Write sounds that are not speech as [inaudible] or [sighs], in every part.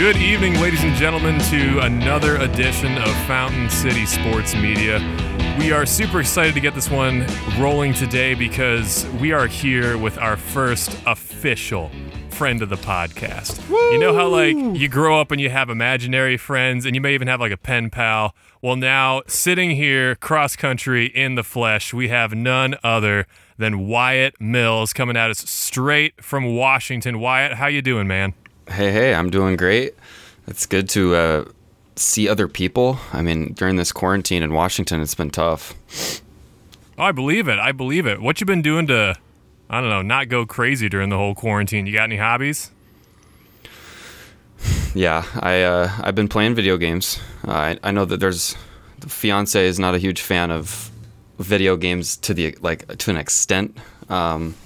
Good evening, ladies and gentlemen, to another edition of Fountain City Sports Media. We are super excited to get this one rolling today because we are here with our first official friend of the podcast. You know how like you grow up and you have imaginary friends and you may even have like a pen pal. Well, now sitting here cross country in the flesh, we have none other than Wyatt Mills coming at us straight from Washington. Wyatt, how you doing, man? Hey, hey, I'm doing great. It's good to uh, see other people. I mean, during this quarantine in Washington, it's been tough. Oh, I believe it. I believe it. What you been doing to, I don't know, not go crazy during the whole quarantine? You got any hobbies? Yeah, I uh, I've been playing video games. Uh, I I know that there's the fiance is not a huge fan of video games to the like to an extent. Um,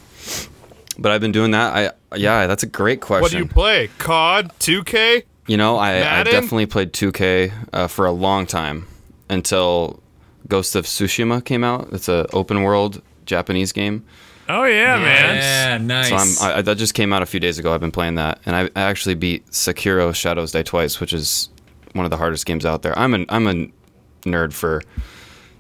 but I've been doing that. I yeah, that's a great question. What do you play? COD, 2K? You know, I, I definitely played 2K uh, for a long time until Ghost of Tsushima came out. It's an open world Japanese game. Oh yeah, man. Yeah, nice. So I'm, I, that just came out a few days ago. I've been playing that, and I, I actually beat Sekiro: Shadows Die Twice, which is one of the hardest games out there. I'm an I'm a nerd for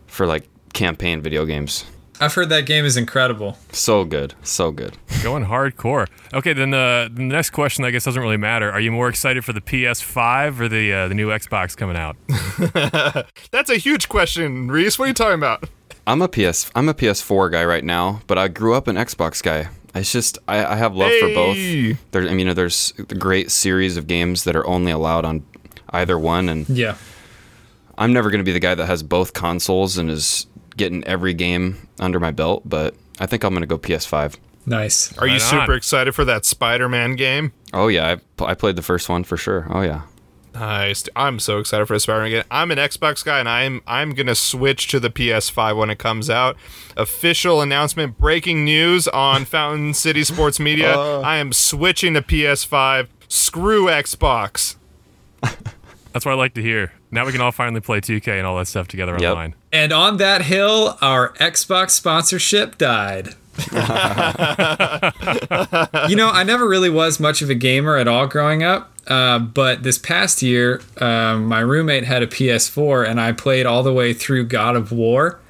for like campaign video games. I've heard that game is incredible. So good, so good. Going hardcore. Okay, then the, the next question I guess doesn't really matter. Are you more excited for the PS5 or the uh, the new Xbox coming out? [laughs] That's a huge question, Reese. What are you talking about? I'm a PS I'm a PS4 guy right now, but I grew up an Xbox guy. It's just I, I have love for both. There, I mean, there's a great series of games that are only allowed on either one, and Yeah. I'm never going to be the guy that has both consoles and is getting every game under my belt. But I think I'm going to go PS5. Nice. Are you super on. excited for that Spider Man game? Oh yeah, I, I played the first one for sure. Oh yeah. Nice. I'm so excited for Spider Man game. I'm an Xbox guy and I'm I'm gonna switch to the PS5 when it comes out. Official announcement, breaking news on [laughs] Fountain City Sports Media. Uh. I am switching to PS5. Screw Xbox. [laughs] That's what I like to hear. Now we can all finally play 2K and all that stuff together Yep. online. And on that hill, our Xbox sponsorship died. [laughs] you know, I never really was much of a gamer at all growing up. Uh, but this past year, um, my roommate had a PS4, and I played all the way through God of War.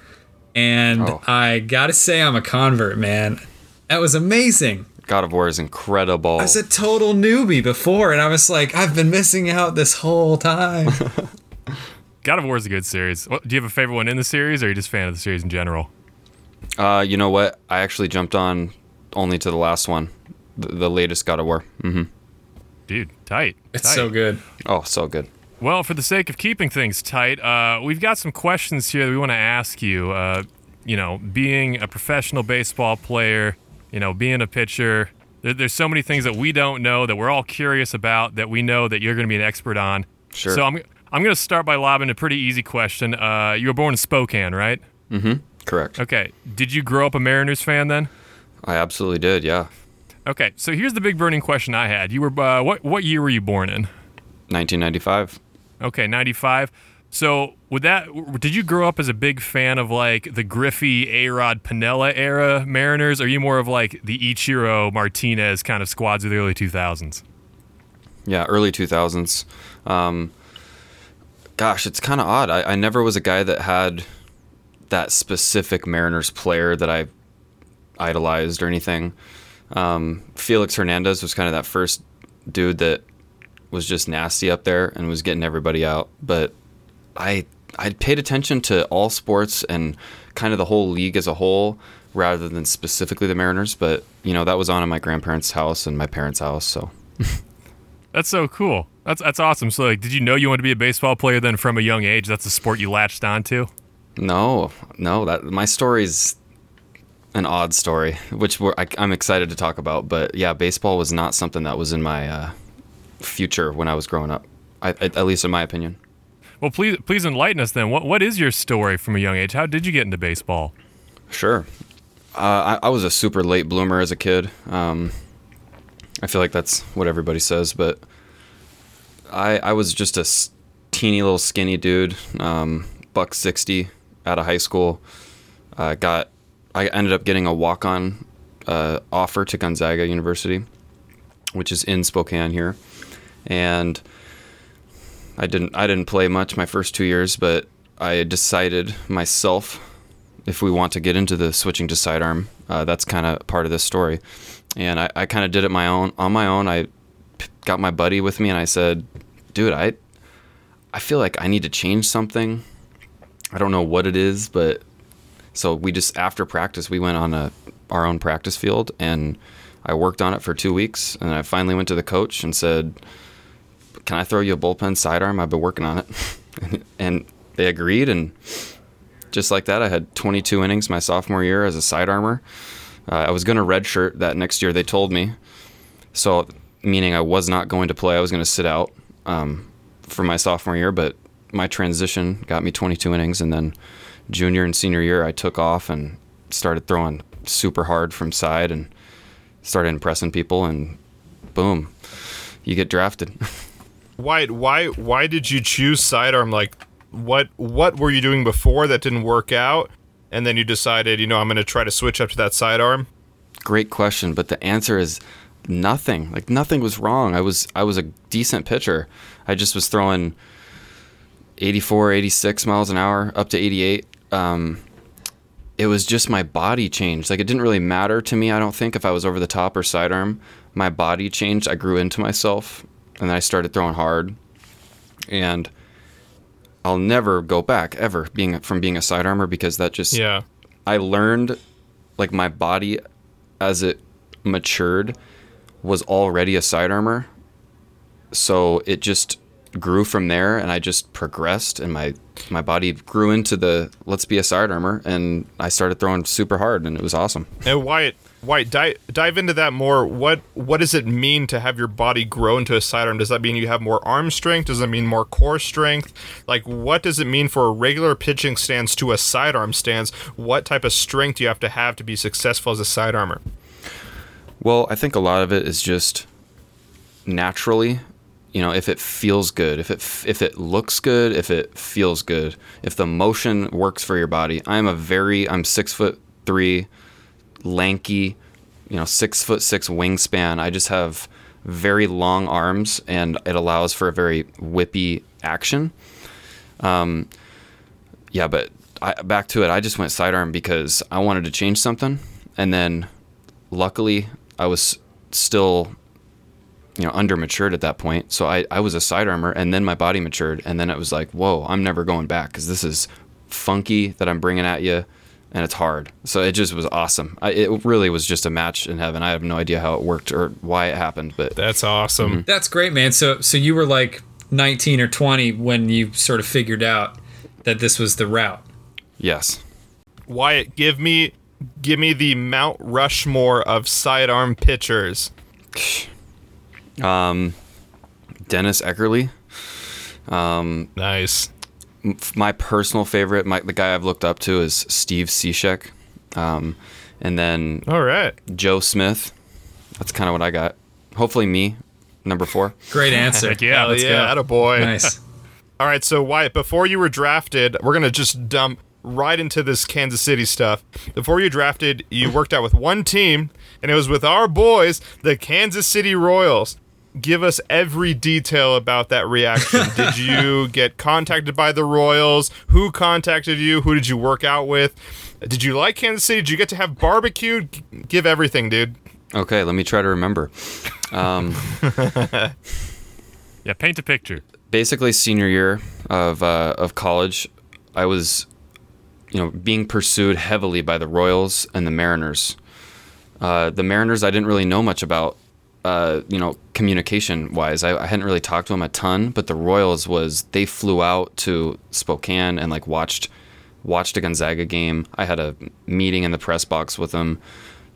And Oh. I gotta say, I'm a convert, man. That was amazing. God of War is incredible. I was a total newbie before, and I was like, I've been missing out this whole time. [laughs] God of War is a good series. What, do you have a favorite one in the series, or are you just a fan of the series in general? Uh, you know what? I actually jumped on only to the last one, the, the latest God of War. hmm Dude, tight. It's tight. so good. Oh, so good. Well, for the sake of keeping things tight, uh, we've got some questions here that we want to ask you. Uh, you know, being a professional baseball player, you know, being a pitcher, there, there's so many things that we don't know that we're all curious about that we know that you're going to be an expert on. Sure. So I'm, I'm going to start by lobbing a pretty easy question. Uh, you were born in Spokane, right? Mm-hmm. Correct. Okay. Did you grow up a Mariners fan then? I absolutely did. Yeah. Okay. So here's the big burning question I had. You were uh, what what year were you born in? 1995. Okay, 95. So, would that did you grow up as a big fan of like the Griffey, A-Rod, Piniella era Mariners? Or are you more of like the Ichiro, Martinez kind of squads of the early 2000s? Yeah, early 2000s. Um, gosh, it's kind of odd. I, I never was a guy that had that specific Mariners player that I idolized or anything. Um, Felix Hernandez was kind of that first dude that was just nasty up there and was getting everybody out. But I I paid attention to all sports and kind of the whole league as a whole rather than specifically the Mariners. But you know that was on in my grandparents' house and my parents' house, so. [laughs] That's so cool. That's that's awesome. So, like, did you know you wanted to be a baseball player then from a young age? That's the sport you latched onto. No, no. That my story's an odd story, which we're, I, I'm excited to talk about. But yeah, baseball was not something that was in my uh, future when I was growing up. I, at at least in my opinion. Well, please please enlighten us then. What what is your story from a young age? How did you get into baseball? Sure. Uh, I, I was a super late bloomer as a kid. Um, I feel like that's what everybody says, but I I was just a teeny little skinny dude, um, buck sixty out of high school. Uh, got I ended up getting a walk on uh, offer to Gonzaga University, which is in Spokane here, and I didn't I didn't play much my first two years, but I decided myself if we want to get into the switching to sidearm, uh, that's kind of part of this story. And I, I kind of did it my own on my own. I got my buddy with me, and I said, "Dude, I I feel like I need to change something. I don't know what it is, but so we just after practice we went on a our own practice field and I worked on it for two weeks, and I finally went to the coach and said, "Can I throw you a bullpen sidearm? I've been working on it," [laughs] and they agreed, and just like that, I had 22 innings my sophomore year as a sidearmer. Uh, I was going to redshirt that next year. They told me, so meaning I was not going to play. I was going to sit out um, for my sophomore year, but my transition got me 22 innings, and then junior and senior year, I took off and started throwing super hard from side and started impressing people, and boom, you get drafted. [laughs] Why why why did you choose sidearm? Like what what were you doing before that didn't work out? And then you decided, you know, I'm gonna try to switch up to that sidearm? Great question, but the answer is nothing. Like nothing was wrong. I was I was a decent pitcher. I just was throwing 84, 86 miles an hour up to 88. Um, it was just my body changed. Like it didn't really matter to me. I don't think if I was over the top or sidearm, my body changed. I grew into myself, and then I started throwing hard, and I'll never go back ever being from being a sidearmer because that just Yeah. I learned like my body as it matured was already a sidearmer. So it just grew from there and I just progressed and my my body grew into the let's be a sidearmer and I started throwing super hard and it was awesome. And Wyatt, Wyatt, dive, dive into that more. What what does it mean to have your body grow into a sidearm? Does that mean you have more arm strength? Does it mean more core strength? Like, what does it mean for a regular pitching stance to a sidearm stance? What type of strength do you have to have to be successful as a sidearmer? Well, I think a lot of it is just naturally, you know, if it feels good, if it if it looks good, if it feels good, if the motion works for your body. I'm a very I'm six foot three, lanky, you know, six foot six wingspan. I just have very long arms, and it allows for a very whippy action. Um, yeah, but I, back to it. I just went sidearm because I wanted to change something, and then luckily I was still you know under matured at that point so I, I was a sidearmer and then my body matured and then it was like whoa i'm never going back because this is funky that i'm bringing at you and it's hard so it just was awesome I, it really was just a match in heaven i have no idea how it worked or why it happened but That's awesome. That's great, man. So so you were like 19 or 20 when you sort of figured out that this was the route. yes Wyatt, give me give me the Mount Rushmore of sidearm pitchers. [sighs] um, dennis Eckersley Um, Nice. My personal favorite my, the guy i've looked up to is steve Cishek. um, and then All right. joe smith that's kind of what i got hopefully me number four Great [laughs] answer. Heck yeah, Hell let's yeah, go. boy. Nice. [laughs] All right, so Wyatt, before you were drafted, we're gonna just dump right into this Kansas City stuff. Before you drafted, you worked out with one team, and it was with our boys, the Kansas City Royals. Give us every detail about that reaction. [laughs] did you get contacted by the Royals? Who contacted you? Who did you work out with? Did you like Kansas City? Did you get to have barbecue? G- give everything, dude. okay let me try to remember [laughs] Yeah, paint a picture. basically senior year of uh, of college, I was, you know, being pursued heavily by the Royals and the Mariners. Uh, the Mariners, I didn't really know much about, uh, you know, communication wise. I, I hadn't really talked to him a ton, but the Royals was they flew out to Spokane and like watched watched a Gonzaga game. I had a meeting in the press box with them.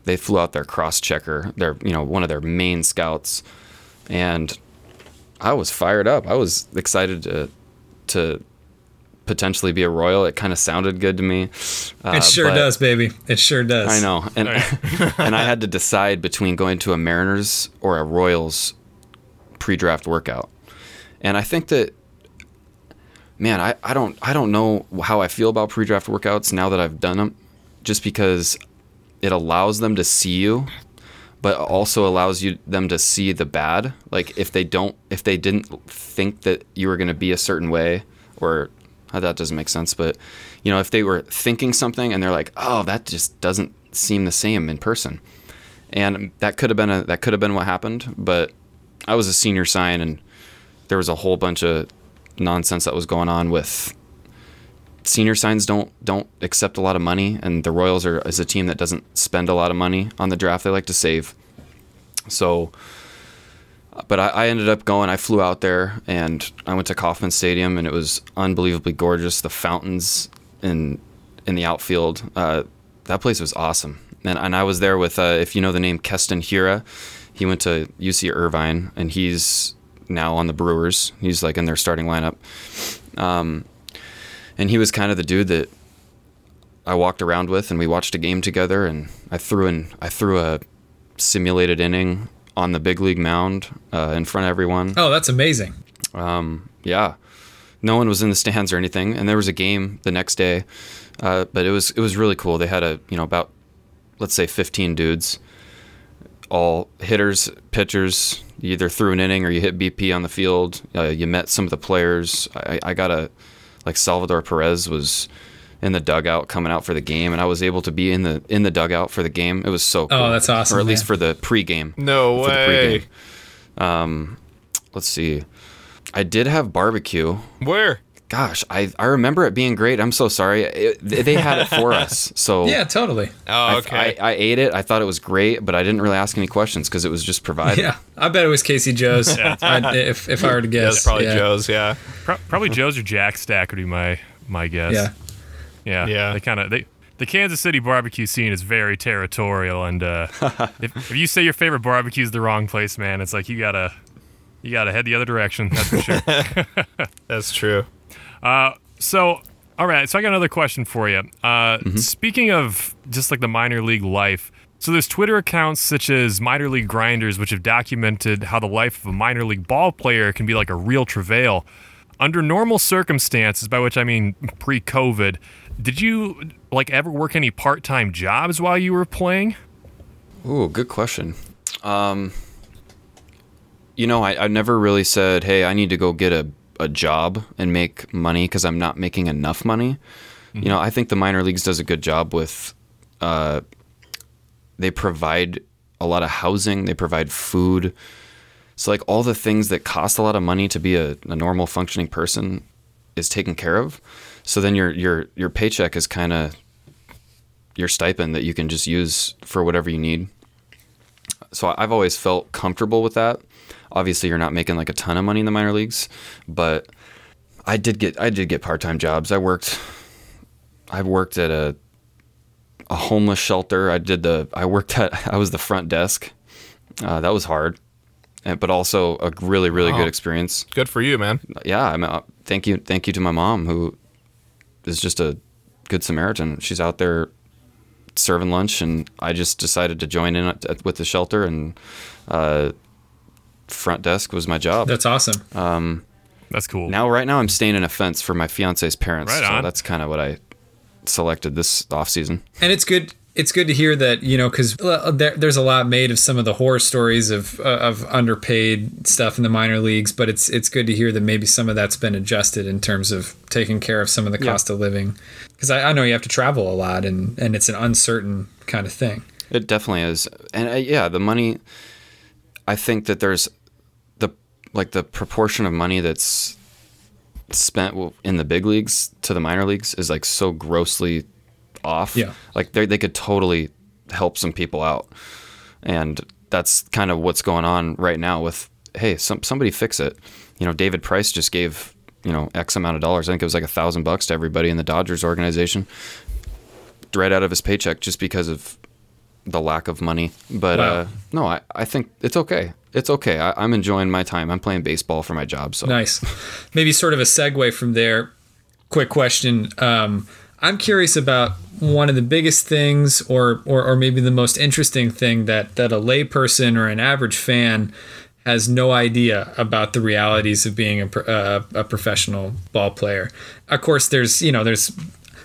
They flew out their cross checker, their you know one of their main scouts, and I was fired up. I was excited to to potentially be a royal. It kind of sounded good to me. Uh, It sure does, baby. It sure does. I know, and [laughs] and I had to decide between going to a Mariners or a Royals pre-draft workout, and I think that. Man, I, I don't I don't know how I feel about pre-draft workouts now that I've done them, just because it allows them to see you, but also allows you them to see the bad. Like if they don't, if they didn't think that you were going to be a certain way, or that doesn't make sense, but you know, if they were thinking something and they're like, oh, that just doesn't seem the same in person, and that could have been a that could have been what happened. But I was a senior sign, and there was a whole bunch of nonsense that was going on with senior signs don't don't accept a lot of money, and the Royals are is a team that doesn't spend a lot of money on the draft. They like to save. So, but I, I ended up going. I flew out there and I went to Kauffman Stadium, and it was unbelievably gorgeous. The fountains in in the outfield, uh, that place was awesome. And, and I was there with, uh, if you know the name Keston Hiura, he went to UC Irvine, and he's now on the Brewers. He's like in their starting lineup. Um, and he was kind of the dude that I walked around with, and we watched a game together. And I threw in I threw a simulated inning on the big league mound uh, in front of everyone. Oh, that's amazing. Um, yeah, no one was in the stands or anything, and there was a game the next day, uh, but it was it was really cool. They had a you know about let's say 15 dudes, all hitters, pitchers. You either threw an inning or you hit BP on the field. Uh, you met some of the players. I, I got a like Salvador Perez was in the dugout coming out for the game, and I was able to be in the in the dugout for the game. It was so cool. Oh, that's awesome, Or at least for the pregame. No For the way. pregame. Um, let's see. I did have barbecue. Where? Gosh, I, I remember it being great. I'm so sorry. It, they had it for [laughs] us. So Yeah, totally. Oh, okay. I, I ate it. I thought it was great, but I didn't really ask any questions because it was just provided. Yeah, I bet it was Casey Joe's. [laughs] I, if if I were to guess, That's probably yeah. Joe's. Yeah. Pro- probably Joe's or Jack Stack would be my my guess. Yeah, yeah, Yeah. They kind of they. The Kansas City barbecue scene is very territorial, and uh, [laughs] if, if you say your favorite barbecue is the wrong place, man, it's like you gotta you gotta head the other direction. That's for sure. [laughs] That's true. So, all right. So I got another question for you. Uh, Speaking of just like the minor league life, so there's Twitter accounts such as Minor League Grinders, which have documented how the life of a minor league ball player can be like a real travail. Under normal circumstances, by which I mean pre-COVID, did you like ever work any part-time jobs while you were playing? Ooh, good question. Um, you know, I, I never really said, hey, I need to go get a, a job and make money because I'm not making enough money. You know, I think the minor leagues does a good job with, uh, they provide a lot of housing, they provide food. So, like, all the things that cost a lot of money to be a, a normal functioning person is taken care of. So then your your your paycheck is kind of your stipend that you can just use for whatever you need. So I've always felt comfortable with that. Obviously, you're not making like a ton of money in the minor leagues, but I did get I did get part time jobs. I worked I worked at a a homeless shelter. I did the I worked at [laughs] I was the front desk. Uh, that was hard, but also a really really Wow. good experience Good for you, man. yeah, I mean, uh, thank you, thank you to my mom who is just a good Samaritan. She's out there serving lunch, and I just decided to join in at, at- with the shelter, and uh, front desk was my job. that's awesome. That's cool. now, right now, I'm staying in a fence for my fiance's parents, Right so on. that's kind of what I selected this off season. and it's good it's good to hear that you know because there, there's a lot made of some of the horror stories of uh, of underpaid stuff in the minor leagues but it's it's good to hear that maybe some of that's been adjusted in terms of taking care of some of the cost of living. Because I, I know you have to travel a lot and and it's an uncertain kind of thing. It definitely is, and uh, yeah, the money. I think that there's the like the proportion of money that's spent in the big leagues to the minor leagues is like so grossly off. Yeah. like they they could totally help some people out, and that's kind of what's going on right now with hey, some somebody fix it. You know, David Price just gave you know X amount of dollars. I think it was like a thousand bucks to everybody in the Dodgers organization, right out of his paycheck, just because of the lack of money. But Wow. uh, no, I, I think it's okay. It's okay. I, I'm enjoying my time. I'm playing baseball for my job. So Nice. Maybe sort of a segue from there. Quick question. Um, I'm curious about one of the biggest things, or, or or maybe the most interesting thing that that a layperson or an average fan has no idea about the realities of being a, uh, a professional ball player. Of course, there's you know there's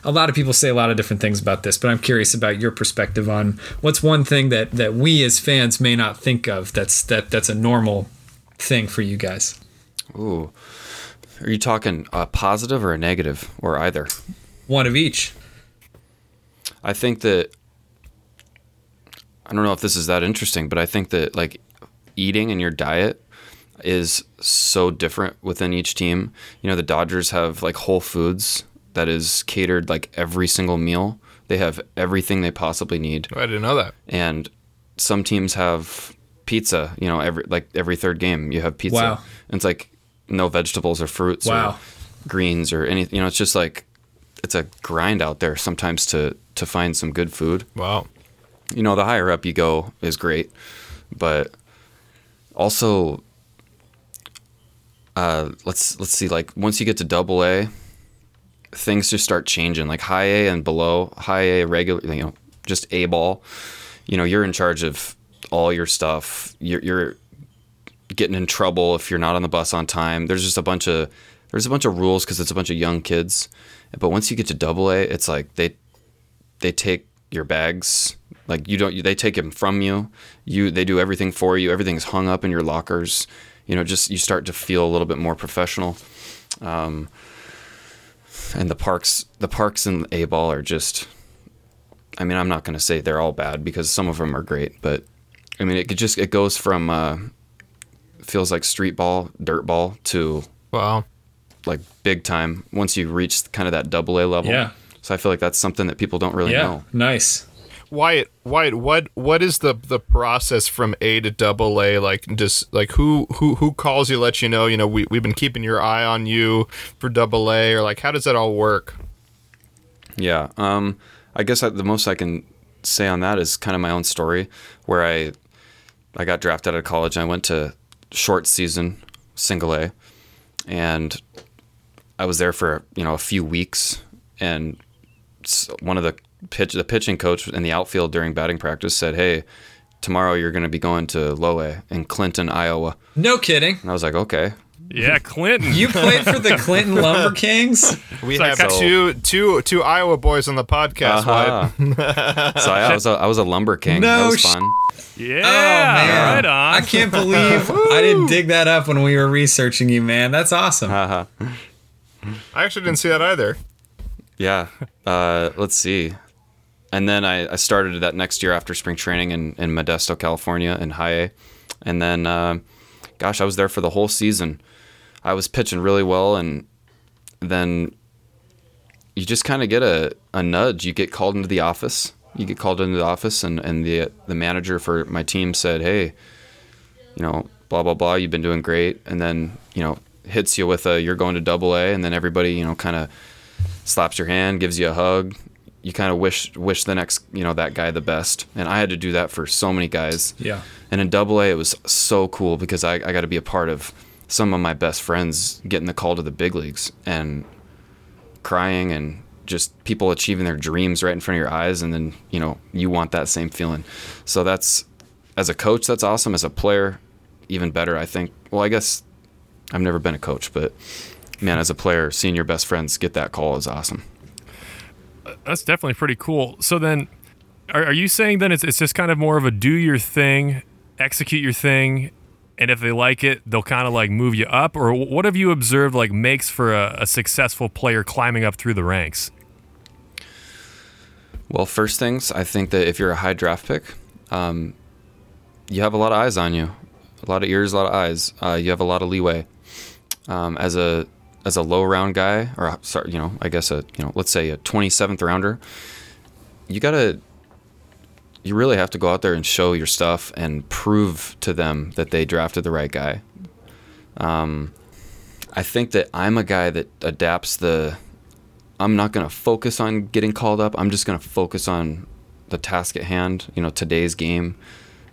a lot of people say a lot of different things about this, but I'm curious about your perspective on what's one thing that that we as fans may not think of that's that that's a normal thing for you guys. Ooh. Are you talking a positive or a negative or either? One of each. I think that I don't know if this is that interesting, but I think that like eating and your diet is so different within each team. You know, the Dodgers have like Whole Foods that is catered like every single meal. They have everything they possibly need. I didn't know that. And some teams have pizza, you know, every like every third game you have pizza. Wow. And it's like no vegetables or fruits Wow. or greens or anything. You know, it's just like it's a grind out there sometimes to to find some good food. Wow. you know the higher up you go is great but also uh, let's let's see like once you get to double a things just start changing. Like high a and below high a regular you know just a ball you know you're in charge of all your stuff. You're, you're getting in trouble if you're not on the bus on time. There's just a bunch of there's a bunch of rules because it's a bunch of young kids but once you get to double a it's like they they take your bags like you don't they take them from you. You they do everything for you. Everything's hung up in your lockers. You know just you start to feel a little bit more professional. Um, and the parks the parks in a ball are just i mean i'm not going to say they're all bad because some of them are great but i mean it just it goes from uh, feels like street ball dirt ball to Wow. Like big time once you reach kind of that double a level Yeah. so i feel like that's something that people don't really Yeah. know Nice. Wyatt, Wyatt, what what is the the process from A to double A? Like just like who who who calls you, lets you know, you know, we we've been keeping your eye on you for double A, or like how does that all work? Yeah. Um, I guess I, the most I can say on that is kind of my own story, where I I got drafted out of college. and I went to short season single A, and I was there for you know a few weeks. And one of the pitch the pitching coach in the outfield during batting practice said, "Hey, tomorrow you're going to be going to low A in Clinton, Iowa." No kidding. And I was like, "Okay." Yeah, Clinton. You played for the [laughs] Clinton Lumber Kings? We like have so- two two two Iowa boys on the podcast. Uh-huh. [laughs] so I, I was a, I was a lumber king. No that was sh- fun. Yeah, oh man, right on. I can't believe I didn't dig that up when we were researching you, man. That's awesome. Haha. I actually didn't see that either. Yeah. Uh, let's see. And then I, I started that next year after spring training in, in Modesto, California, in high. And then, uh, gosh, I was there for the whole season. I was pitching really well, and then you just kind of get a, a nudge. You get called into the office. You get called into the office, and, and the the manager for my team said, "Hey, you know, blah blah blah. You've been doing great." And then you know hits you with a you're going to double A, and then everybody you know kind of slaps your hand, gives you a hug. You kind of wish wish the next you know that guy the best, and I had to do that for so many guys. Yeah. And in Double A, it was so cool because I, I got to be a part of some of my best friends getting the call to the big leagues and crying and just people achieving their dreams right in front of your eyes, and then you know you want that same feeling. So that's as a coach, that's awesome. As a player, even better. I think. Well, I guess I've never been a coach, but man, as a player, seeing your best friends get that call is awesome. That's definitely pretty cool. So then, are, are you saying then it's, it's just kind of more of a do your thing, execute your thing, and if they like it, they'll kind of like move you up? Or what have you observed like makes for a, a successful player climbing up through the ranks? Well, first things, I think that if you're a high draft pick, um, you have a lot of eyes on you, a lot of ears, a lot of eyes. Uh, you have a lot of leeway. Um, as a as a low round guy, or sorry, you know, I guess a you know, let's say a 27th rounder, you gotta, you really have to go out there and show your stuff and prove to them that they drafted the right guy. Um, I think that I'm a guy that adapts the I'm not going to focus on getting called up. I'm just going to focus on the task at hand, you know, today's game.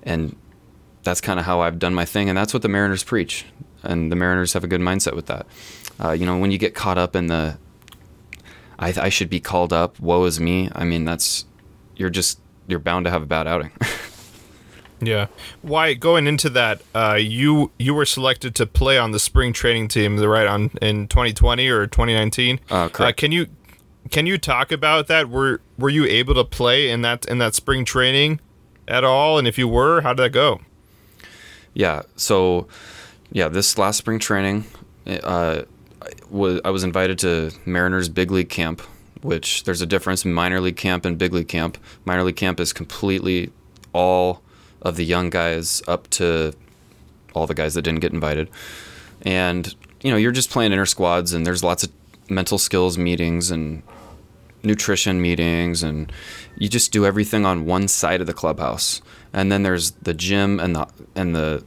And that's kind of how I've done my thing. And that's what the Mariners preach. And the Mariners have a good mindset with that. Uh, you know, when you get caught up in the, I, I should be called up, woe is me. I mean, that's, you're just, you're bound to have a bad outing. [laughs] Yeah. Why going into that, uh, you you were selected to play on the spring training team, right? On in 2020 or 2019. Uh, correct. can you can you talk about that? Were were you able to play in that in that spring training at all? And if you were, how did that go? Yeah. So, yeah, this last spring training, uh, was I was invited to Mariners big league camp, which there's a difference in minor league camp and big league camp. Minor league camp is completely all of the young guys up to all the guys that didn't get invited, and you know you're just playing inter squads, and there's lots of mental skills meetings and nutrition meetings and you just do everything on one side of the clubhouse and then there's the gym and the and the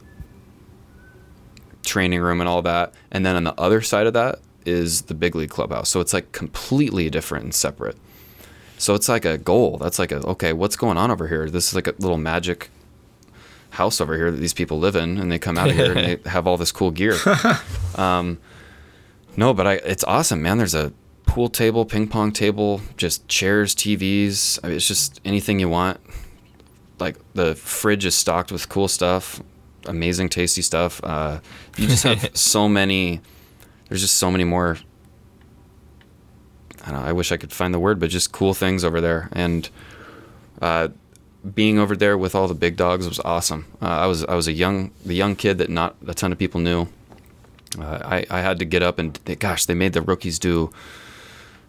training room and all that. And then on the other side of that is the big league clubhouse. So it's like completely different and separate. So it's like a goal. That's like a okay what's going on over here? This is like a little magic house over here that these people live in and they come out of here and they [laughs] have all this cool gear. [laughs] Um, no but I, it's awesome man. There's a pool table, ping pong table, just chairs, TVs. I mean, it's just anything you want. Like the fridge is stocked with cool stuff, amazing, tasty stuff. Uh, you just have [laughs] so many. There's just so many more. I, know, I wish I could find the word, but just cool things over there. And uh, being over there with all the big dogs was awesome. Uh, I was I was a young the young kid that not a ton of people knew. Uh, I I had to get up and they, gosh, they made the rookies do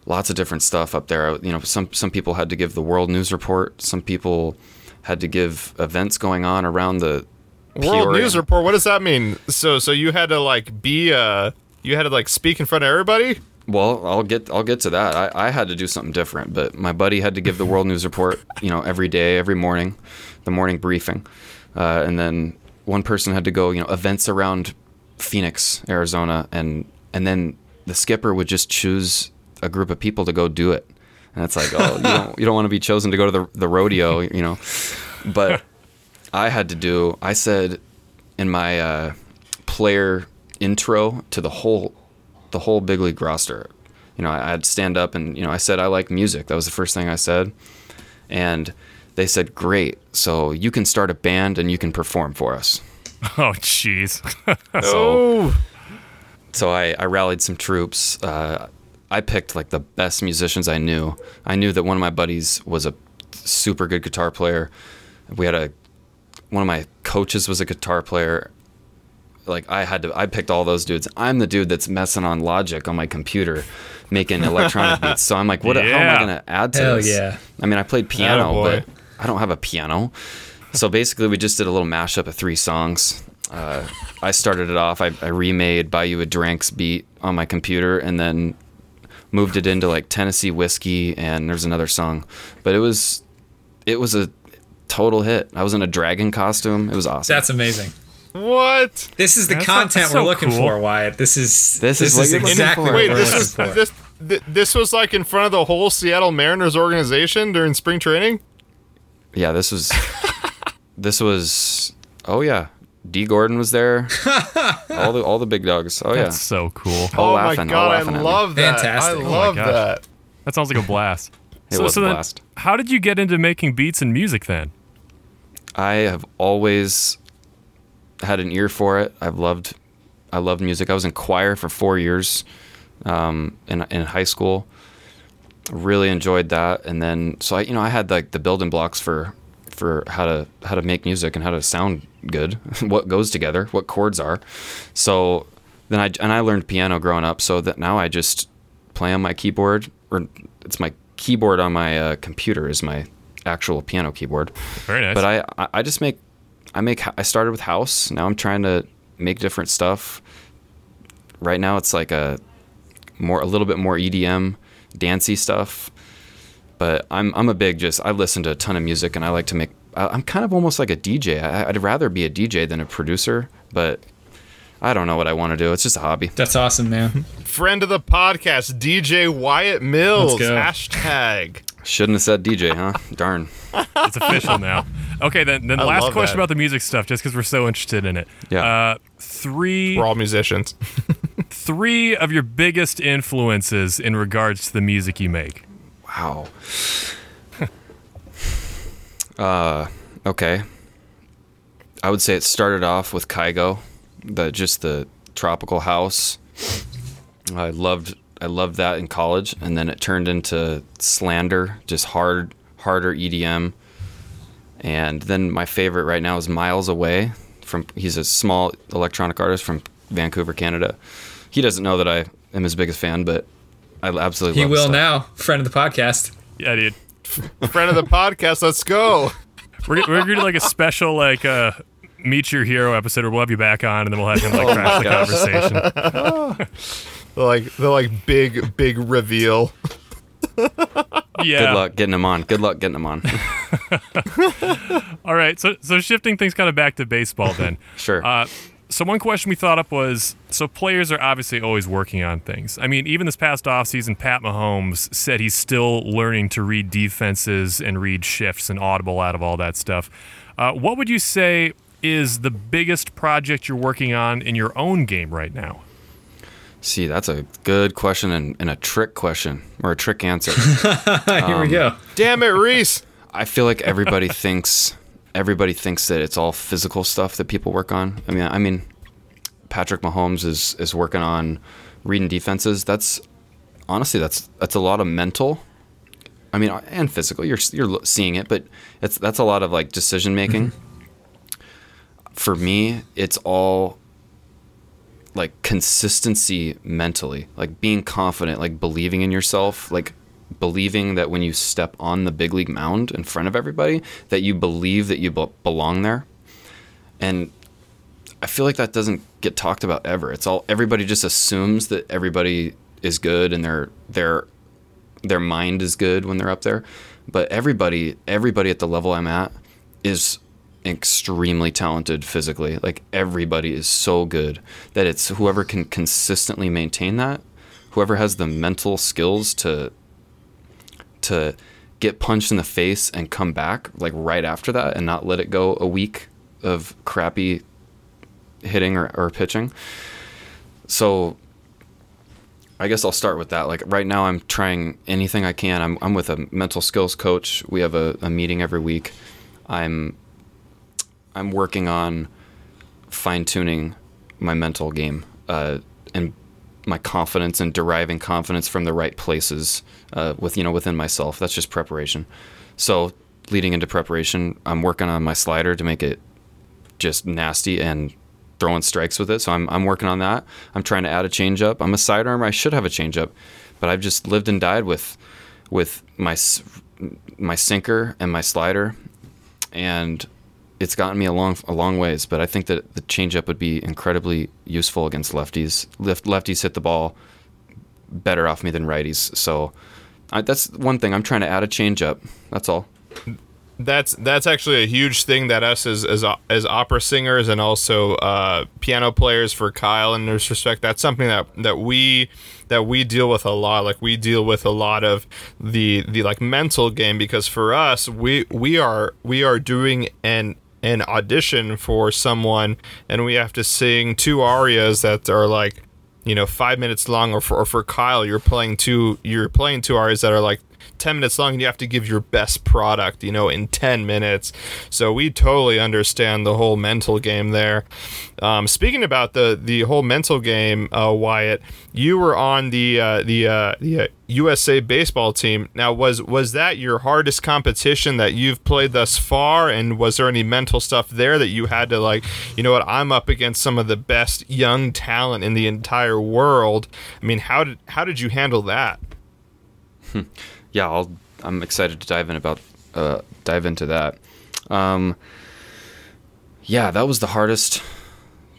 lots of different stuff up there. You know, some some people had to give the world news report. Some people had to give events going on around the world Peoria. news report. What does that mean? So so you had to like be uh you had to like speak in front of everybody. Well, I'll get I'll get to that. I, I had to do something different, but my buddy had to give the world news report. You know, every day, every morning, the morning briefing, uh, and then one person had to go. You know, events around Phoenix, Arizona, and and then the skipper would just choose a group of people to go do it. And it's like, oh, you [laughs] don't you don't want to be chosen to go to the the rodeo, you know. But I had to do. I said in my uh, player intro to the whole the whole big league roster. You know, I, I'd stand up and you know I said I like music. That was the first thing I said, and they said, "Great, so you can start a band and you can perform for us." [laughs] Oh, jeez. [laughs] so, so I, I rallied some troops. Uh, I picked like the best musicians I knew. I knew that one of my buddies was a super good guitar player. We had a one of my coaches was a guitar player. Like I had to, I picked all those dudes. I'm the dude that's messing on Logic on my computer, making [laughs] electronic beats. So I'm like, what? Yeah. How am I gonna add to Hell this? yeah! I mean, I played piano, but I don't have a piano. So basically, we just did a little mashup of three songs. Uh, I started it off. I, I remade "Buy You a Drink's" beat on my computer, and then moved it into like Tennessee whiskey, and there's another song, but it was it was a total hit. I was in a dragon costume. It was awesome. That's amazing. What? This is the That's content so we're looking cool. for, Wyatt. This is This is this what is you're exactly what Wait, we're this looking was for. this th- this was like in front of the whole Seattle Mariners organization during spring training. yeah, this was this was oh yeah. Dee Gordon was there. [laughs] all the all the big dogs. Oh That's yeah. so cool. All oh laughing, my all god, I laughing at me. love that. Fantastic. I Oh love gosh. that. That sounds like a blast. It so, was so a then, blast. how did you get into making beats and music then? I have always had an ear for it. I've loved, I loved music. I was in choir for four years um, in in high school. Really enjoyed that, and then so I, you know, I had like the building blocks for for how to how to make music and how to sound good, [laughs] what goes together, what chords are. So then I and I learned piano growing up, so that now I just play on my keyboard, or it's my keyboard on my uh, computer is my actual piano keyboard. Very nice. But I, I- I just make, I make, I started with house. Now I'm trying to make different stuff. Right now it's like a more, a little bit more EDM, dancey stuff. But I'm, I'm a big just, I listen to a ton of music and I like to make, I- I'm kind of almost like a DJ. I, I'd rather be a DJ than a producer, but I don't know what I want to do. It's just a hobby. That's awesome, man. [laughs] Friend of the podcast, DJ Wyatt Mills. Hashtag. Shouldn't have said DJ, huh? Darn. [laughs] It's official now. Okay, then then I last question that. about the music stuff, just because we're so interested in it. Yeah. Uh, three We're all musicians. [laughs] three of your biggest influences in regards to the music you make. Wow. uh, okay. I would say it started off with Kygo, the just the tropical house. I loved I loved that in college, and then it turned into slander, just hard, harder EDM. And then my favorite right now is Miles Away. From he's a small electronic artist from Vancouver, Canada. He doesn't know that I am his biggest fan, but I absolutely He love will stuff. now, friend of the podcast. Yeah, dude. Friend of the podcast, let's go. We're, we're gonna do like a special like uh, meet your hero episode where we'll have you back on and then we'll have him like crash the conversation. [laughs] The like the like big big reveal. [laughs] Yeah. Good luck getting them on. Good luck getting them on. [laughs] All right. So so shifting things kind of back to baseball then. [laughs] sure. Uh, so one question we thought up was so players are obviously always working on things. I mean, even this past offseason, Pat Mahomes said he's still learning to read defenses and read shifts and audible out of all that stuff. Uh, what would you say is the biggest project you're working on in your own game right now? See, that's a good question and, and a trick question or a trick answer. [laughs] Here Um, we go. Damn it, Reese. I feel like everybody thinks everybody thinks that it's all physical stuff that people work on. I mean, I mean, Patrick Mahomes is is working on reading defenses. That's honestly that's that's a lot of mental. I mean, and physical. You're you're seeing it, but it's that's a lot of like decision making. For me, it's all like consistency mentally, like being confident, like believing in yourself, like believing that when you step on the big league mound in front of everybody, that you believe that you be- belong there. And I feel like that doesn't get talked about ever. It's all everybody just assumes that everybody is good and their their their mind is good when they're up there. But everybody everybody at the level I'm at is extremely talented physically. Like everybody is so good that it's whoever can consistently maintain that, whoever has the mental skills to to get punched in the face and come back like right after that and not let it go a week of crappy hitting or, or pitching. So I guess I'll start with that. Like right now, I'm trying anything I can. I'm, I'm with a mental skills coach. We have a, a meeting every week. I'm I'm working on fine tuning my mental game uh, and my confidence and deriving confidence from the right places uh, with you know within myself. That's just preparation. So leading into preparation, I'm working on my slider to make it just nasty and throwing strikes with it. So I'm, I'm working on that. I'm trying to add a changeup. I'm a sidearm. I should have a changeup, but I've just lived and died with with my my sinker and my slider, and it's gotten me a long a long ways. But I think that the changeup would be incredibly useful against lefties. Left lefties hit the ball better off me than righties. So I, that's one thing. I'm trying to add a changeup. That's all. That's that's actually a huge thing that us as as, as opera singers and also uh, piano players for Kyle in this respect. That's something that that we that we deal with a lot. Like we deal with a lot of the the like mental game because for us we we are we are doing an an audition for someone and we have to sing two arias that are like you know five minutes long or for, or for kyle you're playing two you're playing two arias that are like 10 minutes long and you have to give your best product you know in 10 minutes so we totally understand the whole mental game there um, speaking about the the whole mental game uh, wyatt you were on the uh, the uh, the uh, USA baseball team. Now, was was that your hardest competition that you've played thus far? And was there any mental stuff there that you had to like, you know what, I'm up against some of the best young talent in the entire world. I mean, how did how did you handle that? [laughs] yeah, I'll, I'm excited to dive in about uh, dive into that. Um, yeah, that was the hardest,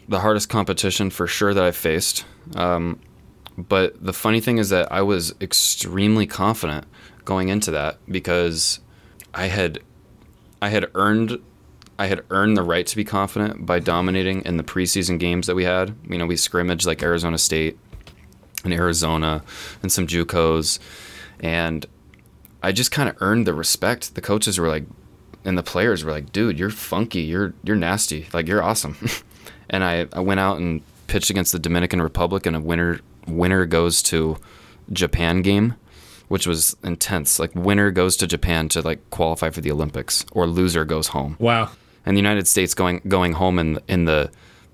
the hardest competition for sure that I faced. Um, but the funny thing is that I was extremely confident going into that because I had, I had earned, I had earned the right to be confident by dominating in the preseason games that we had. You know, we scrimmaged like Arizona State and Arizona and some JUCOs, and I just kind of earned the respect. The coaches were like, and the players were like, "Dude, you're funky. You're you're nasty. Like you're awesome." [laughs] and I, I went out and pitched against the Dominican Republic, and a winner winner goes to Japan game, which was intense. Like winner goes to Japan to like qualify for the Olympics, or loser goes home. Wow. And the United States going going home in in the,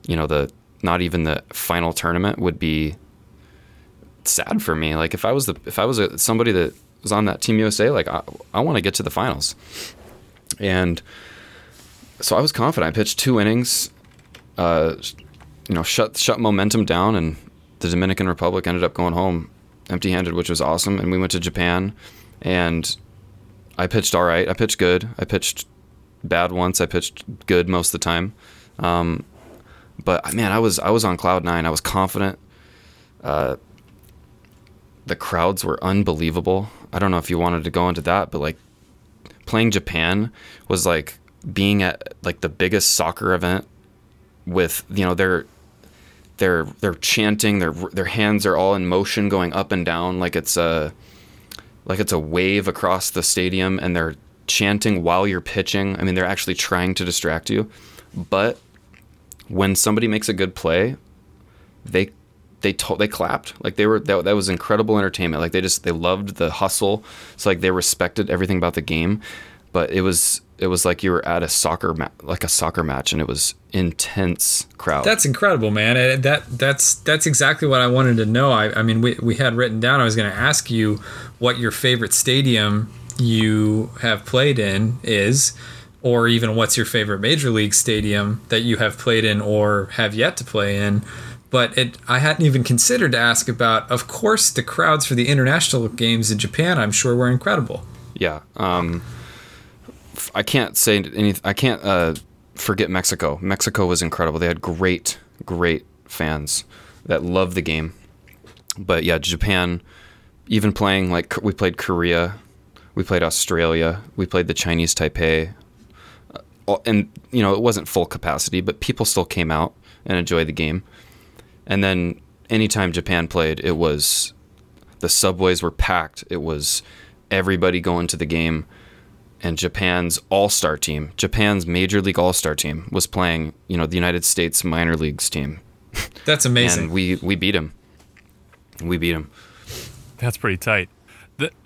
you know the not even the final tournament would be sad for me. Like if I was the if I was a, somebody that was on that Team USA, like I, I want to get to the finals, and so I was confident. I pitched two innings, uh, you know, shut shut momentum down, and the Dominican Republic ended up going home empty-handed, which was awesome. And we went to Japan, and I pitched all right. I pitched good. I pitched bad once. I pitched good most of the time. Um, but man, I was I was on cloud nine. I was confident. Uh, the crowds were unbelievable. I don't know if you wanted to go into that, but like playing Japan was like being at like the biggest soccer event with you know they're they're they're chanting their their hands are all in motion going up and down like it's a like it's a wave across the stadium and they're chanting while you're pitching. I mean, they're actually trying to distract you. But when somebody makes a good play, they they to- they clapped like they were that, that was incredible entertainment. Like they just they loved the hustle. It's like they respected everything about the game. But it was it was like you were at a soccer ma- like a soccer match and it was intense crowd. That's incredible, man. That that's that's exactly what I wanted to know. I, I mean, we, we had written down. I was going to ask you what your favorite stadium you have played in is, or even what's your favorite major league stadium that you have played in or have yet to play in. But it, I hadn't even considered to ask about. Of course, the crowds for the international games in Japan, I'm sure, were incredible. Yeah. Um, I can't say any. I can't uh, forget Mexico. Mexico was incredible. They had great, great fans that loved the game. But yeah, Japan, even playing like we played Korea, we played Australia, we played the Chinese Taipei, uh, and you know it wasn't full capacity, but people still came out and enjoyed the game. And then anytime Japan played, it was the subways were packed. It was everybody going to the game and Japan's all-star team, Japan's major league all-star team was playing, you know, the United States minor leagues team. That's [laughs] amazing. And we we beat him. We beat him. That's pretty tight.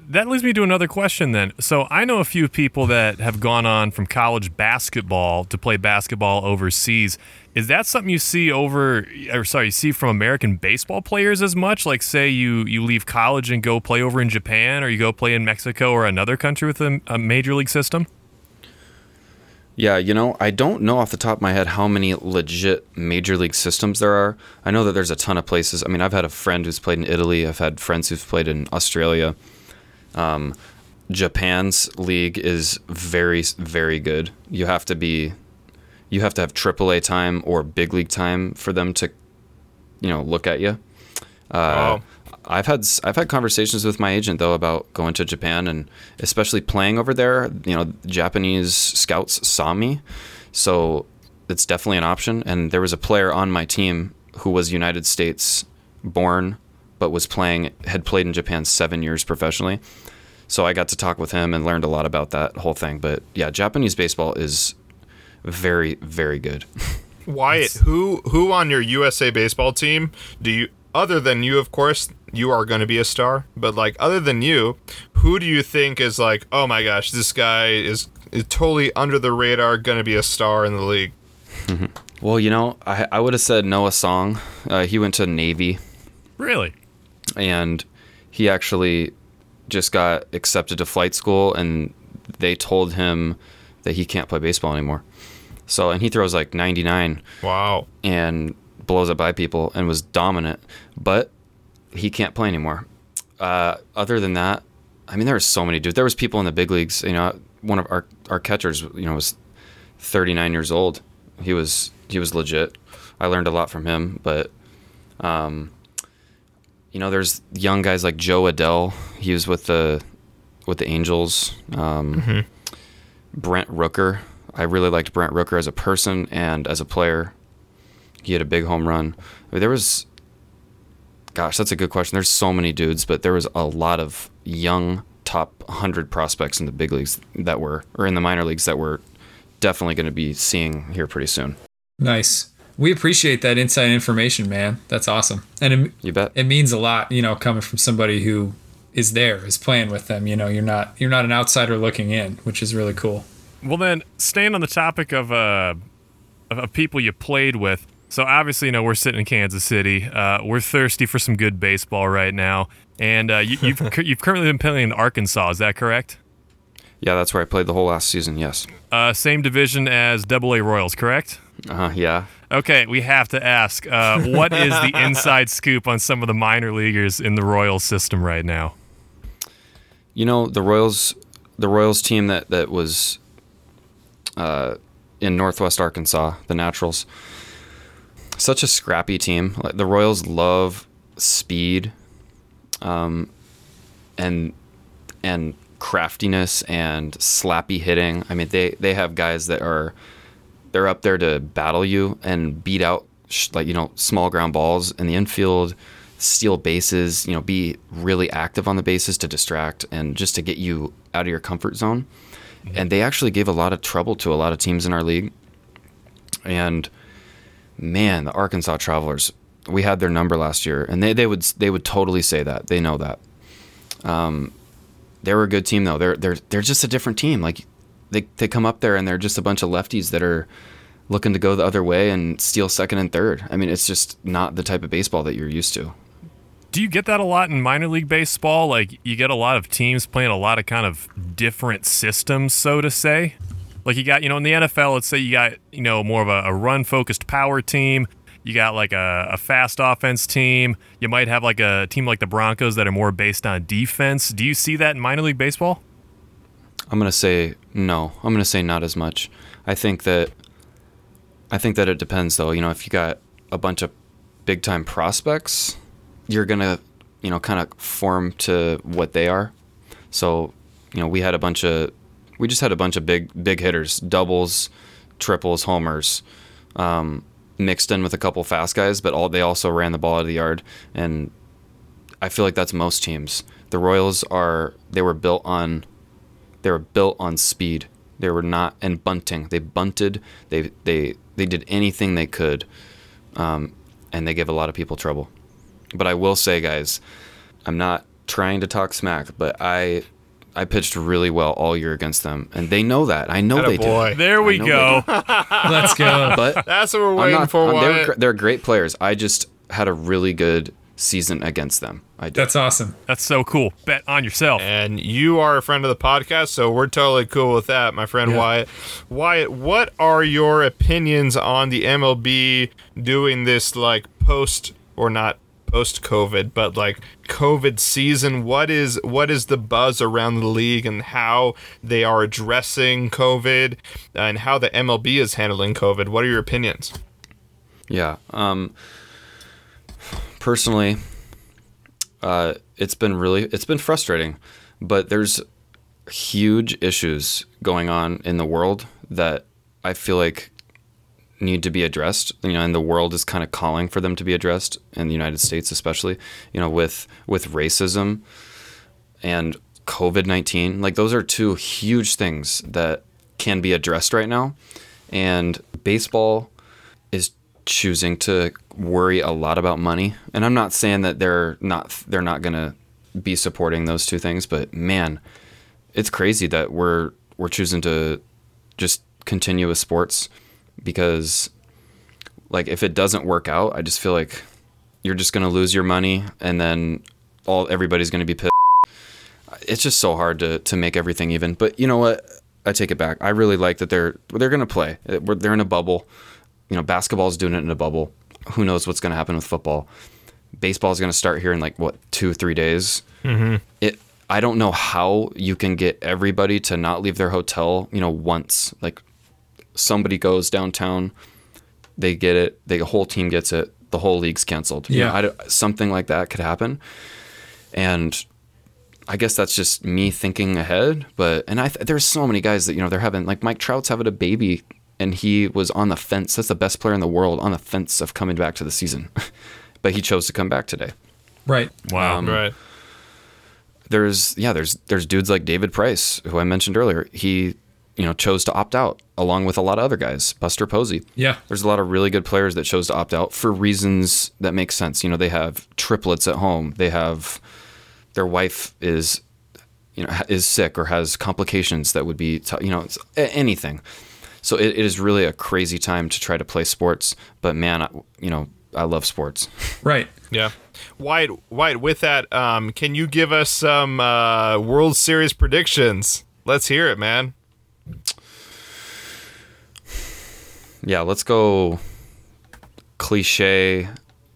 That leads me to another question then. So I know a few people that have gone on from college basketball to play basketball overseas. Is that something you see over or sorry, you see from American baseball players as much? Like say you you leave college and go play over in Japan or you go play in Mexico or another country with a, a major league system? Yeah, you know, I don't know off the top of my head how many legit major league systems there are. I know that there's a ton of places. I mean, I've had a friend who's played in Italy. I've had friends who've played in Australia. Um, Japan's league is very, very good. You have to be, you have to have AAA time or big league time for them to, you know, look at you. Uh, Oh. I've had I've had conversations with my agent though about going to Japan and especially playing over there. You know, Japanese scouts saw me, so it's definitely an option. And there was a player on my team who was United States born, but was playing had played in Japan seven years professionally. So I got to talk with him and learned a lot about that whole thing. But yeah, Japanese baseball is very very good. [laughs] Wyatt, who who on your USA baseball team do you other than you of course you are going to be a star, but like other than you, who do you think is like, "Oh my gosh, this guy is, is totally under the radar going to be a star in the league?" well, you know, I I would have said Noah Song. Uh, he went to Navy. Really? And he actually just got accepted to flight school and they told him that he can't play baseball anymore. So and he throws like 99 Wow. and blows up by people and was dominant, but he can't play anymore. Uh, other than that, I mean, there were so many dudes. There was people in the big leagues. You know, one of our our catchers, you know, was 39 years old. He was he was legit. I learned a lot from him, but um, you know, there's young guys like Jo Adell. He was with the with the Angels. Um, Brent Rooker. I really liked Brent Rooker as a person and as a player. He had a big home run. I mean, there was, gosh, that's a good question. There's so many dudes, but there was a lot of young top 100 prospects in the big leagues that were, or in the minor leagues that we're definitely going to be seeing here pretty soon. Nice. We appreciate that inside information, man. That's awesome. And it, You bet. it means a lot, you know, coming from somebody who is there, is playing with them. You know, you're not you're not an outsider looking in, which is really cool. Well, then, staying on the topic of uh, of, of people you played with, So obviously, you know, we're sitting in Kansas City. Uh, we're thirsty for some good baseball right now, and uh, you, you've [laughs] you've currently been playing in Arkansas. Is that correct? Yeah, that's where I played the whole last season. Yes. Uh, same division as Double A Royals, correct? Uh, huh, yeah. Okay, we have to ask, uh, what is the [laughs] inside scoop on some of the minor leaguers in the Royals system right now? You know the Royals, the Royals team that that was uh, in Northwest Arkansas, the Naturals. Such a scrappy team. Like the Royals love speed, um, and and craftiness and slappy hitting. I mean, they they have guys that are they're up there to battle you and beat out sh- like you know small ground balls in the infield, steal bases. You know, be really active on the bases to distract and just to get you out of your comfort zone. And they actually gave a lot of trouble to a lot of teams in our league. And man, the Arkansas Travelers, we had their number last year, and they, they would they would totally say that they know that. Um, they were a good team though. They're they're they're just a different team. Like they they come up there and they're just a bunch of lefties that are looking to go the other way and steal second and third. I mean, it's just not the type of baseball that you're used to. Do you get that a lot in minor league baseball? Like you get a lot of teams playing a lot of kind of different systems, so to say. Like you got, you know, in the NFL, let's say you got, you know, more of a, a run focused power team. You got like a, a fast offense team. You might have like a team like the Broncos that are more based on defense. Do you see that in minor league baseball? I'm gonna say no. I'm gonna say not as much. I think that I think that it depends though. You know, if you got a bunch of big time prospects, you're gonna, you know, kind of form to what they are. So, you know, we had a bunch of we just had a bunch of big big hitters, doubles, triples, homers, um, mixed in with a couple fast guys, but all they also ran the ball out of the yard and I feel like that's most teams. The Royals are they were built on they were built on speed. They were not and bunting. They bunted. They they they did anything they could, um, and they gave a lot of people trouble. But I will say, guys, I'm not trying to talk smack, but I I pitched really well all year against them, and they know that. I know they Attaboy. do. There we I know go. [laughs] Let's go. But [laughs] That's what we're I'm waiting not. for. They're, they're great players. I just had a really good season against them. I did. That's awesome. That's so cool. Bet on yourself. and you are a friend of the podcast, so we're totally cool with that, my friend Yeah. Wyatt. Wyatt, what are your opinions on the MLB doing this like post or not post COVID, but like COVID season? What is what is the buzz around the league and how they are addressing COVID and how the MLB is handling COVID? What are your opinions? Yeah. Um, personally, uh, it's been really it's been frustrating, but there's huge issues going on in the world that I feel like need to be addressed. You know, and the world is kind of calling for them to be addressed in the United States, especially. You know, with with racism and COVID nineteen. Like those are two huge things that can be addressed right now, and baseball is choosing to worry a lot about money. And I'm not saying that they're not they're not gonna be supporting those two things, but man, it's crazy that we're we're choosing to just continue with sports because like if it doesn't work out, I just feel like you're just gonna lose your money and then all everybody's gonna be pissed. It's just so hard to to make everything even. But you know what? I take it back. I really like that they're they're gonna play. They're in a bubble you know, basketball's doing it in a bubble. Who knows what's going to happen with football? Baseball's going to start here in like what two, three days. Mm-hmm. It. I don't know how you can get everybody to not leave their hotel. You know, once like somebody goes downtown, they get it. The whole team gets it. The whole league's canceled. You know, Yeah. I something like that could happen, and I guess that's just me thinking ahead. But and I there's so many guys that you know they're having like Mike Trout's having a baby, and he was on the fence. That's the best player in the world on the fence of coming back to the season, [laughs] but he chose to come back today. Right. Wow. Um, Right. There's yeah there's there's dudes like David Price who I mentioned earlier. He you know chose to opt out along with a lot of other guys. Buster Posey. Yeah. There's a lot of really good players that chose to opt out for reasons that make sense. You know, they have triplets at home. They have their wife is you know is sick or has complications that would be t- you know it's anything. so it, it is really a crazy time to try to play sports. But man, I, you know, I love sports. [laughs] Right. Yeah. Wyatt, Wyatt, with that, um, can you give us some uh, World Series predictions? Let's hear it, man. Yeah, let's go cliche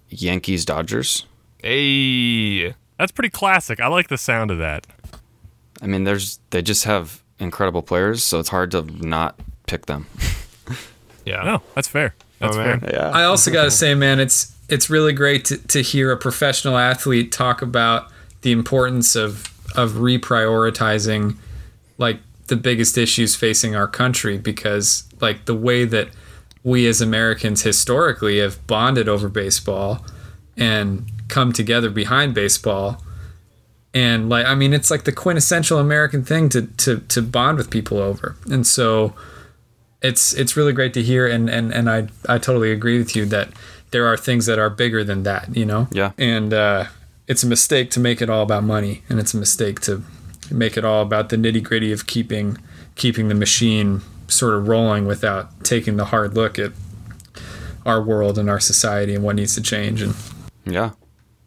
Yankees Dodgers. Hey. That's pretty classic. I like the sound of that. I mean, there's they just have incredible players, so it's hard to not pick them. [laughs] Yeah. No, that's fair. That's oh, man. fair. Yeah. I also got to say, man, it's it's really great to, to hear a professional athlete talk about the importance of of reprioritizing like the biggest issues facing our country because like the way that we as Americans historically have bonded over baseball and come together behind baseball and like I mean it's like the quintessential American thing to to to bond with people over. And so it's it's really great to hear and and and I I totally agree with you that there are things that are bigger than that, you know? Yeah. And uh, it's a mistake to make it all about money, and it's a mistake to make it all about the nitty gritty of keeping keeping the machine sort of rolling without taking the hard look at our world and our society and what needs to change. And Yeah.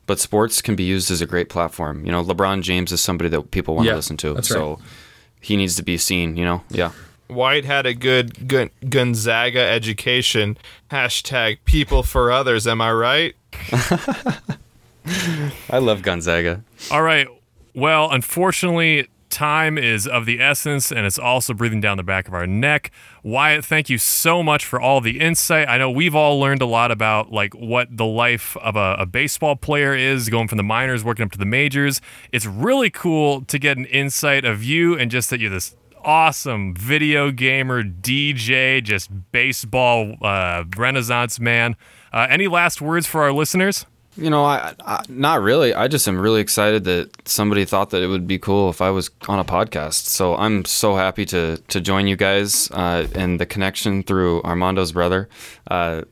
But sports can be used as a great platform. You know, LeBron James is somebody that people want Yeah, to listen to. that's so he needs to be seen, you know? Yeah. Wyatt had a good Gon- Gonzaga education. Hashtag people for others. Am I right? [laughs] [laughs] I love Gonzaga. All right. Well, unfortunately, time is of the essence and it's also breathing down the back of our neck. Wyatt, thank you so much for all the insight. I know we've all learned a lot about like what the life of a, a baseball player is, going from the minors working up to the majors. It's really cool to get an insight of you and just that you're this awesome video gamer, DJ, just baseball uh, renaissance man. Uh, any last words for our listeners? You know, I, I not really. I just am really excited that somebody thought that it would be cool if I was on a podcast. So I'm so happy to to join you guys uh, and the connection through Armando's brother. Uh,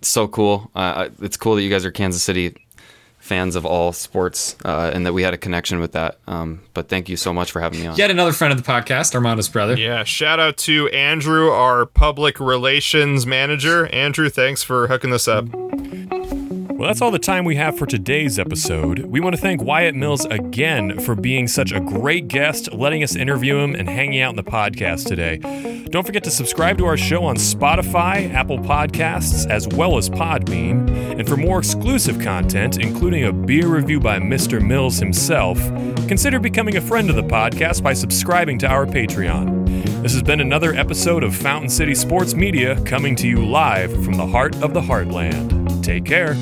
so cool. Uh, it's cool that you guys are Kansas City fans of all sports uh, and that we had a connection with that. Um, but thank you so much for having me on. yet another friend of the podcast, Armando's brother. Yeah. Shout out to Andrew, our public relations manager. Andrew, thanks for hooking this up. Well, that's all the time we have for today's episode. We want to thank Wyatt Mills again for being such a great guest, letting us interview him, and hanging out in the podcast today. Don't forget to subscribe to our show on Spotify, Apple Podcasts, as well as Podbean. And for more exclusive content, including a beer review by Mr. Mills himself, consider becoming a friend of the podcast by subscribing to our Patreon. This has been another episode of Fountain City Sports Media coming to you live from the heart of the heartland. Take care.